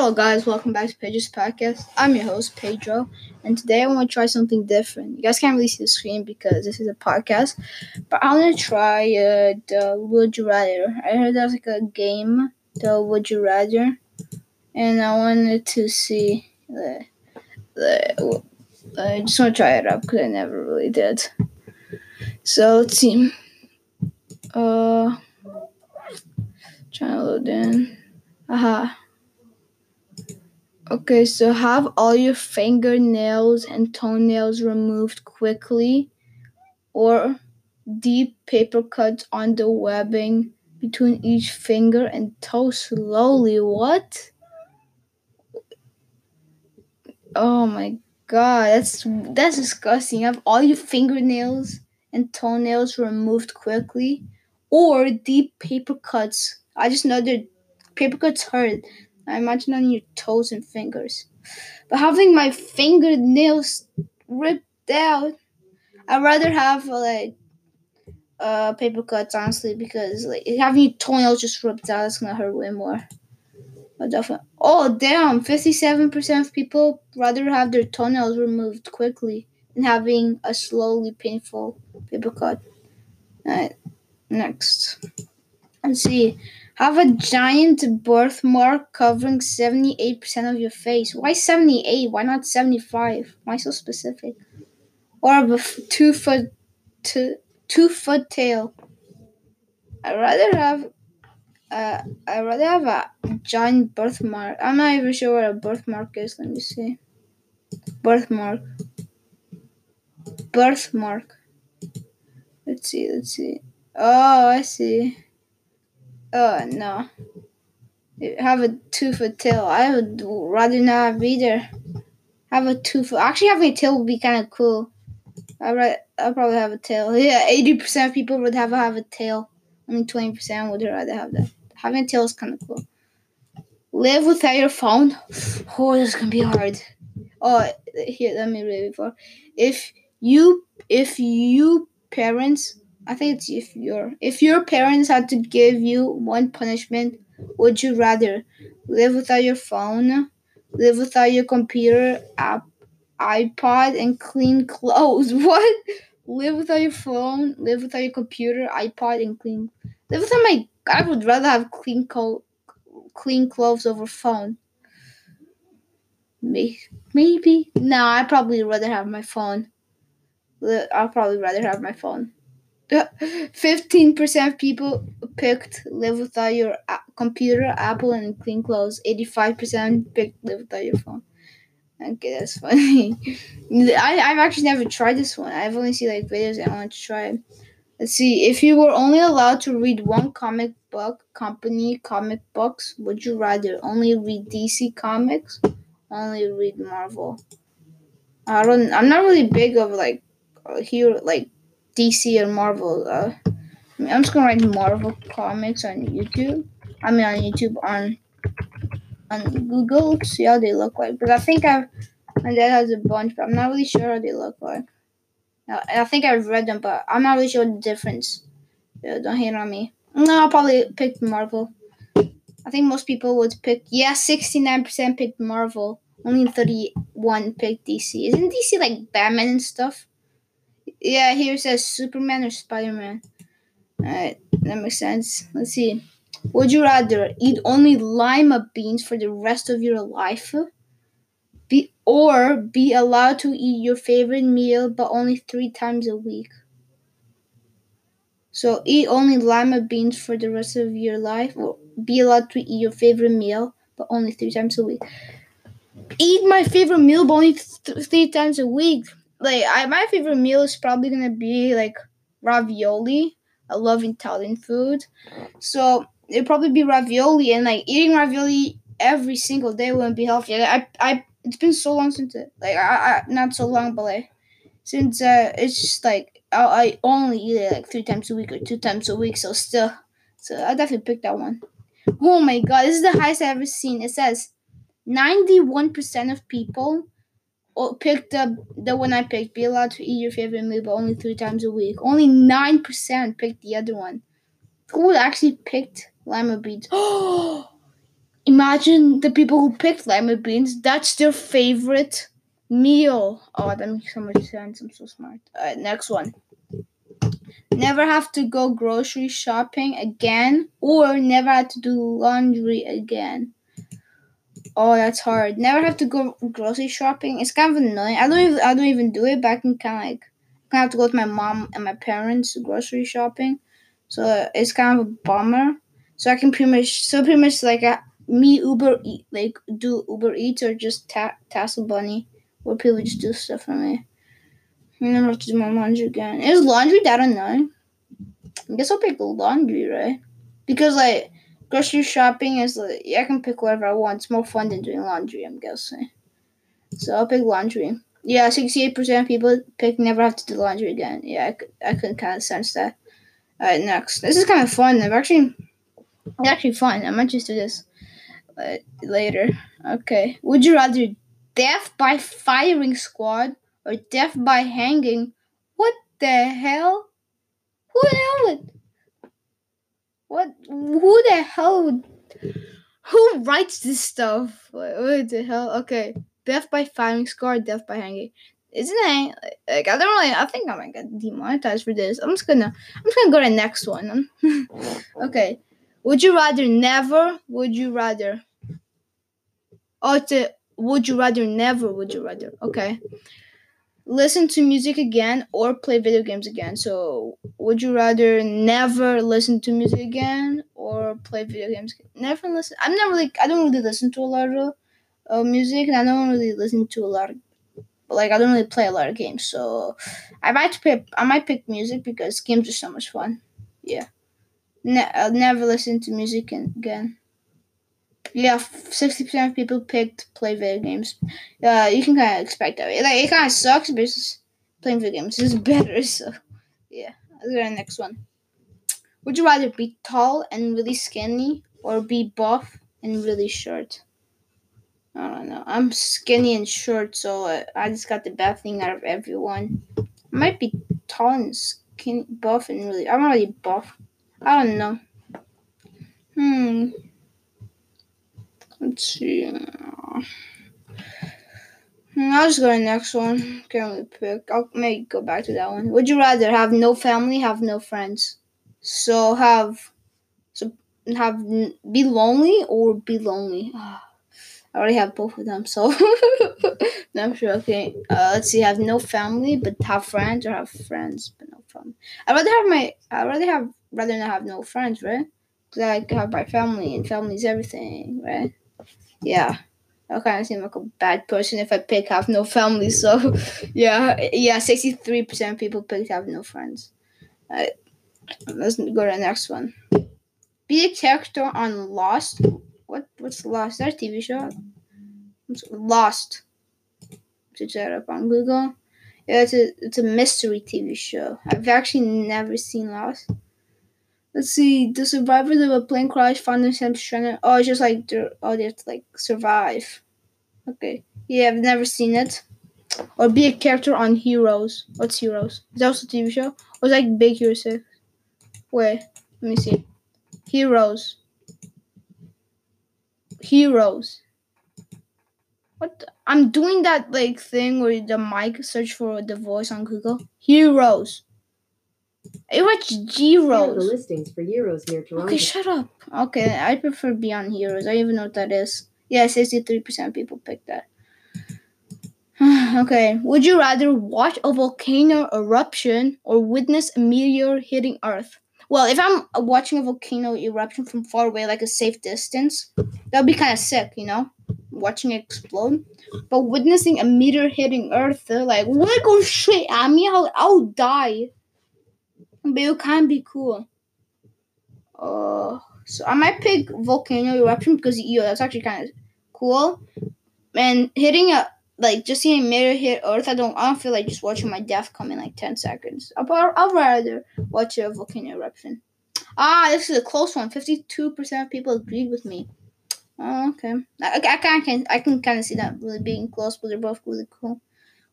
Hello, guys. Welcome back to Pedro's podcast. I'm your host, Pedro, and today I want to try something different. You guys can't really see the screen because this is a podcast, but I want to try uh, the Would You Rather. I heard there's like a game, the Would You Rather, and I wanted to see. The, the, I just want to try it out because I never really did. So let's see. Uh, trying to load in. Aha. Okay, so have all your fingernails and toenails removed quickly, or deep paper cuts on the webbing between each finger and toe slowly. What? Oh my god, that's that's disgusting. Have all your fingernails and toenails removed quickly, or deep paper cuts. I just know that paper cuts hurt. I imagine on your toes and fingers. But having my fingernails ripped out, I'd rather have like uh paper cuts honestly because like having your toenails just ripped out is gonna hurt way more. But definitely. Oh damn! Fifty-seven percent of people rather have their toenails removed quickly than having a slowly painful paper cut. Alright, next. Let's see. Have a giant birthmark covering 78% of your face. Why 78? Why not 75? Why so specific? Or a two foot two, two foot tail. I'd rather have uh, I'd rather have a giant birthmark. I'm not even sure what a birthmark is. Let me see. Birthmark. Birthmark. Let's see, let's see. Oh, I see. Oh no. Have a two foot tail. I would rather not have either. Have a two foot. Actually, having a tail would be kind of cool. I would. I'll probably have a tail. Yeah, eighty percent of people would have have a tail. Only twenty percent would rather have that. Having a tail is kind of cool. Live without your phone. Oh, this is gonna be hard. Oh, here, let me read it before. If you, if you parents I think it's if your if your parents had to give you one punishment, would you rather live without your phone, live without your computer, app, iPod, and clean clothes? What? Live without your phone, live without your computer, iPod, and clean. Live without my. I would rather have clean co- clean clothes over phone. Maybe. No, I'd probably rather have my phone. I'd probably rather have my phone. Fifteen percent of people picked live without your computer, Apple, and clean clothes. Eighty-five percent picked live without your phone. Okay, that's funny. I I've actually never tried this one. I've only seen like videos. I want to try. Let's see. If you were only allowed to read one comic book company comic books, would you rather only read DC comics, only read Marvel? I don't. I'm not really big of like here like DC or Marvel. Uh, I mean, I'm just gonna write Marvel comics on YouTube. I mean, on YouTube on on Google see how they look like. Because I think I my dad has a bunch, but I'm not really sure how they look like. I think I've read them, but I'm not really sure the difference. Don't hate on me. No, I'll probably pick Marvel. I think most people would pick. Yeah, 69% picked Marvel. Only 31 picked DC. Isn't DC like Batman and stuff? Yeah, here it says Superman or Spider Man. Alright, that makes sense. Let's see. Would you rather eat only lima beans for the rest of your life? Be or be allowed to eat your favorite meal but only three times a week. So eat only lima beans for the rest of your life, or be allowed to eat your favorite meal but only three times a week. Eat my favorite meal but only th- three times a week like I my favorite meal is probably gonna be like ravioli. I love Italian food, so it'd probably be ravioli. And like eating ravioli every single day wouldn't be healthy. I I it's been so long since it like I, I not so long, but like since uh it's just like I, I only eat it like three times a week or two times a week. So still, so I definitely pick that one. Oh my god, this is the highest I've ever seen. It says ninety one percent of people picked up the one I picked. Be allowed to eat your favorite meal, but only three times a week. Only nine percent picked the other one. Who actually picked lima beans? Oh, Imagine the people who picked lima beans. That's their favorite meal. Oh, that makes so much sense. I'm so smart. All right, next one. Never have to go grocery shopping again, or never have to do laundry again. Oh, that's hard. Never have to go grocery shopping. It's kind of annoying. I don't even I don't even do it, but I can kind of like I have to go with my mom and my parents grocery shopping, so it's kind of a bummer. So I can pretty much so pretty much like uh, me Uber eat like do Uber Eats or just ta- Tassel Bunny, where people just do stuff for me. I never have to do my laundry again. Is laundry that annoying? I guess I'll pick laundry, right? Because like grocery shopping is I can pick whatever I want. It's more fun than doing laundry, I'm guessing. So I'll pick laundry. Yeah, sixty-eight percent of people pick never have to do laundry again. Yeah, I, I can kind of sense that. All right, next. This is kind of fun. I'm actually, it's actually fun. I might just do this later. Okay. Would you rather death by firing squad or death by hanging? What the hell? Who the hell would? What? Who the hell? Who writes this stuff? What, the hell? Okay, death by firing squad, death by hanging. Isn't it like I don't really? I think I might get demonetized for this. I'm just gonna. I'm just gonna go to the next one. okay. Would you rather never? Would you rather? Oh, it's a would you rather never? Would you rather? Okay. Listen to music again or play video games again. So, would you rather never listen to music again or play video games? Never listen. I'm not really. I don't really listen to a lot of uh, music, and I don't really listen to a lot of. Like I don't really play a lot of games, so I might pick. I might pick music because games are so much fun. Yeah. Ne- I'll never listen to music again. Yeah, sixty percent of people picked play video games. Uh, you can kind of expect that. Like it kind of sucks, but playing video games is better. So, yeah. Let's go to the next one. Would you rather be tall and really skinny, or be buff and really short? I don't know. I'm skinny and short, so I just got the best thing out of everyone. I might be tall and skinny, buff and really. I'm already buff. I don't know. Hmm. Let's see. Hmm, I'll just go to the next one. Can't really pick. I'll maybe go back to that one. Would you rather have no family, have no friends? So have, so have be lonely or be lonely. I already have both of them, so no, I'm sure. Okay, uh, let's see. Have no family but have friends, or have friends but no family. I'd rather have my. I'd rather have rather not have no friends, right? Because I have my family, and family's everything, right? Yeah. I kind of seem like a bad person if I pick have no family. So, yeah, yeah, sixty three percent people pick have no friends. Alright, let's go to the next one. Be a character on Lost. What? What's Lost? Is that a TV show? Lost. Search that up on Google. Yeah, it's a it's a mystery TV show. I've actually never seen Lost. Let's see. The survivors of a plane crash found themselves stranded. Oh, it's just like they're oh they have to like survive. Okay. Yeah, I've never seen it. Or be a character on Heroes. What's Heroes? Is that also a TV show? Or is like Big Hero Six? Wait, let me see. Heroes. Heroes. What? The? I'm doing that like thing where the mic search for the voice on Google. Heroes. It was Here are the listings for Euros near Toronto. Okay, shut up. Okay, I prefer Beyond Heroes. I even know what that is. Yeah, 63% of people picked that. okay, would you rather watch a volcano eruption or witness a meteor hitting Earth? Well, if I'm watching a volcano eruption from far away, like a safe distance, that would be kind of sick, you know? Watching it explode. But witnessing a meteor hitting Earth, like, it go straight at me? I'll, I'll die. But it kind of be cool. Uh, so I might pick volcano eruption because yo, that's actually kind of cool. And hitting a like just seeing meteor hit Earth, I don't I don't feel like just watching my death come in like ten seconds. I'll, I'll rather watch a volcano eruption. Ah, this is a close one. Fifty-two percent of people agreed with me. Oh, okay. I, I, I can I can kind of see that really being close, but they're both really cool.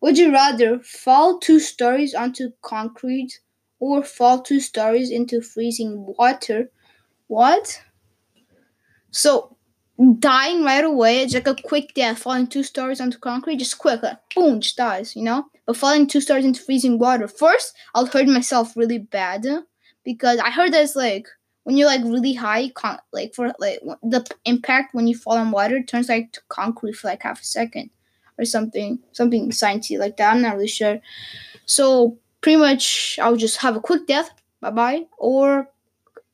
Would you rather fall two stories onto concrete or fall two stories into freezing water? What? So dying right away. It's like a quick death, falling two stories onto concrete, just quick, like boom, just dies, you know? But falling two stories into freezing water, first I'll hurt myself really bad because I heard there's like when you're like really high, con- like for like the impact when you fall in water turns like to concrete for like half a second or something, something sciencey like that. I'm not really sure. So pretty much I'll just have a quick death, bye bye, or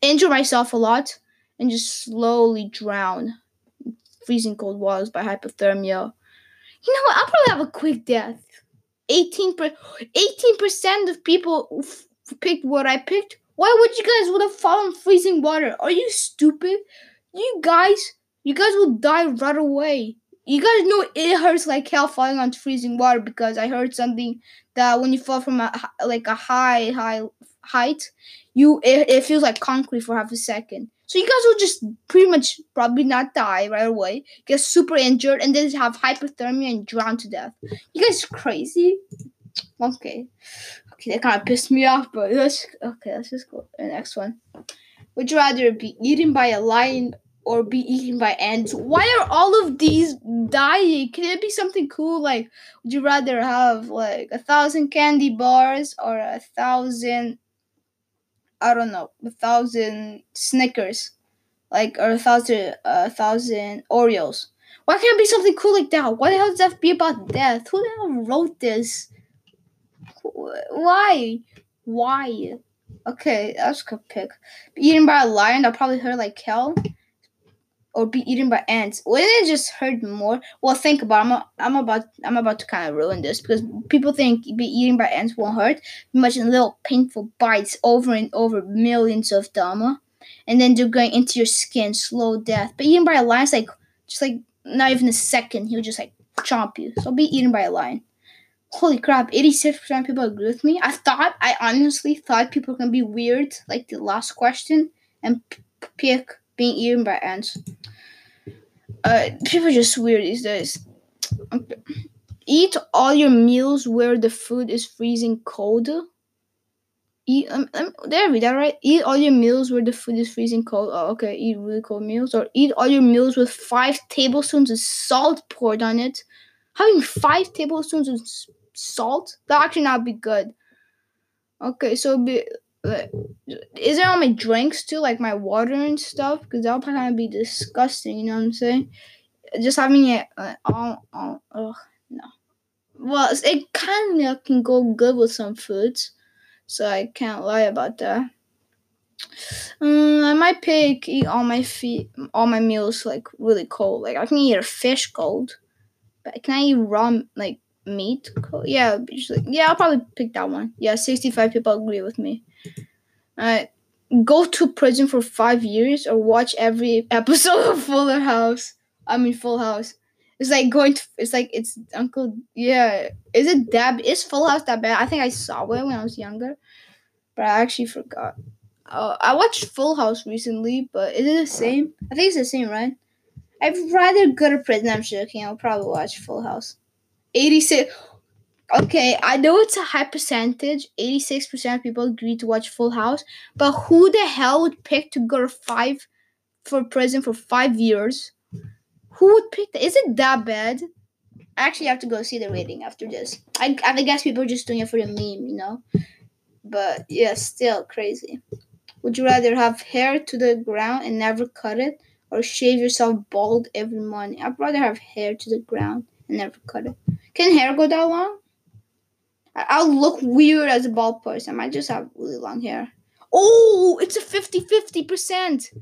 injure myself a lot and just slowly drown in freezing cold waters by hypothermia. You know what? I'll probably have a quick death. 18 per 18% of people f- picked what I picked. Why would you guys would have fallen freezing water? Are you stupid? You guys, you guys will die right away. You guys know it hurts like hell falling onto freezing water because I heard something that when you fall from a like a high high height, you it, it feels like concrete for half a second. So you guys will just pretty much probably not die right away, get super injured, and then have hypothermia and drown to death. You guys crazy? Okay. Okay, that kind of pissed me off, but let's okay, let's just go to the next one. Would you rather be eaten by a lion or be eaten by ants? Why are all of these dying? Can it be something cool? Like, would you rather have like a thousand candy bars or a thousand I don't know, a thousand Snickers, like or a thousand a thousand Oreos. Why can't it be something cool like that? Why the hell does that be about death? Who the hell wrote this? Why? Why? Okay, that's a good pick. Eaten by a lion, that probably hurt like hell. Or be eaten by ants. Wouldn't it just hurt more? Well, think about. I'm, I'm about. I'm about to kind of ruin this because people think be eaten by ants won't hurt. Imagine little painful bites over and over, millions of them, and then they're going into your skin, slow death. But eaten by a lion, it's like just like not even a second. He'll just like chomp you. So be eaten by a lion. Holy crap! Eighty-six percent of people agree with me. I thought. I honestly thought people gonna be weird, like the last question, and p- pick being eaten by ants. Uh, people just weird these days. Eat all your meals where the food is freezing cold. Eat. Um, um, I read that right? Eat all your meals where the food is freezing cold. Oh, okay. Eat really cold meals, or eat all your meals with five tablespoons of salt poured on it. Having five tablespoons of salt that actually not be good. Okay, so be is it on my drinks too, like my water and stuff? Because that'll of be disgusting. You know what I'm saying? Just having it uh, all, all, no. Well, it kind of can go good with some foods, so I can't lie about that. Um, I might pick eat all my feet, all my meals like really cold. Like I can eat a fish cold, but can I eat raw like meat? Cold? Yeah, usually, yeah. I'll probably pick that one. Yeah, sixty-five people agree with me. Alright, go to prison for five years or watch every episode of Fuller House. I mean, Full House. It's like going to. It's like it's Uncle. Yeah, is it that? Is Full House that bad? I think I saw it when I was younger, but I actually forgot. Uh, I watched Full House recently, but is it the same? I think it's the same, right? I'd rather go to prison. I'm joking. I'll probably watch Full House. 86. Okay, I know it's a high percentage. 86% of people agree to watch Full House. But who the hell would pick to go to five for prison for five years? Who would pick that? Is it that bad? I actually have to go see the rating after this. I, I guess people are just doing it for the meme, you know? But yeah, still crazy. Would you rather have hair to the ground and never cut it, or shave yourself bald every morning? I'd rather have hair to the ground and never cut it. Can hair go that long? I'll look weird as a bald person. I just have really long hair. Oh, it's a 50 50%.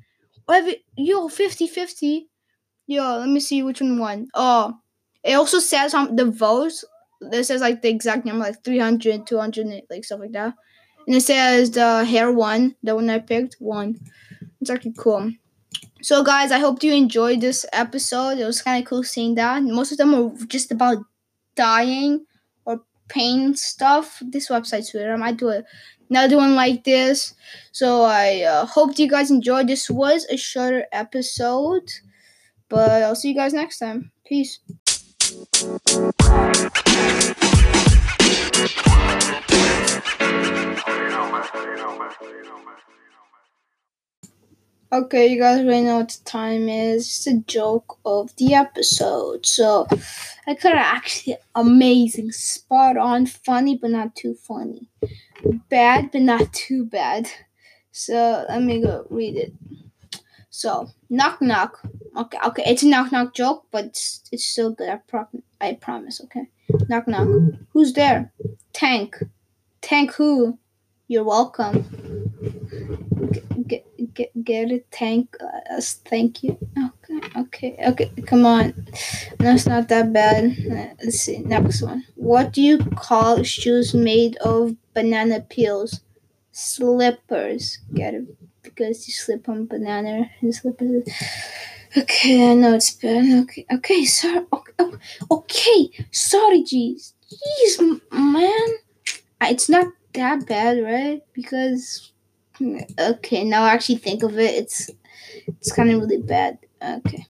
Yo, 50 50. Yo, let me see which one won. Oh, it also says how the votes. This says like the exact number, like 300, 200, like stuff like that. And it says the hair one, the one I picked, won. It's actually cool. So, guys, I hope you enjoyed this episode. It was kind of cool seeing that. Most of them were just about dying or pain stuff. This website's weird. I might do a, another one like this. So, I uh, hope you guys enjoyed. This was a shorter episode, but I'll see you guys next time. Peace. Okay, you guys already know what the time is. It's a joke of the episode. So I got actually amazing, spot on, funny but not too funny. Bad but not too bad. So let me go read it. So knock knock. Okay, okay, it's a knock knock joke, but it's, it's still good. I pro- I promise. Okay, knock knock. Who's there? Tank. Tank who? You're welcome. Get get, get a tank. Uh, thank you. Okay, okay, okay. Come on. That's not that bad. Uh, Let's see. Next one. What do you call shoes made of banana peels? Slippers. Get it? Because you slip on banana and slippers. Okay, I know it's bad. Okay, okay, sorry. Okay, oh, okay. sorry, jeez, jeez, man. Uh, It's not that bad, right? Because okay, now I actually think of it, it's it's kind of really bad. Okay,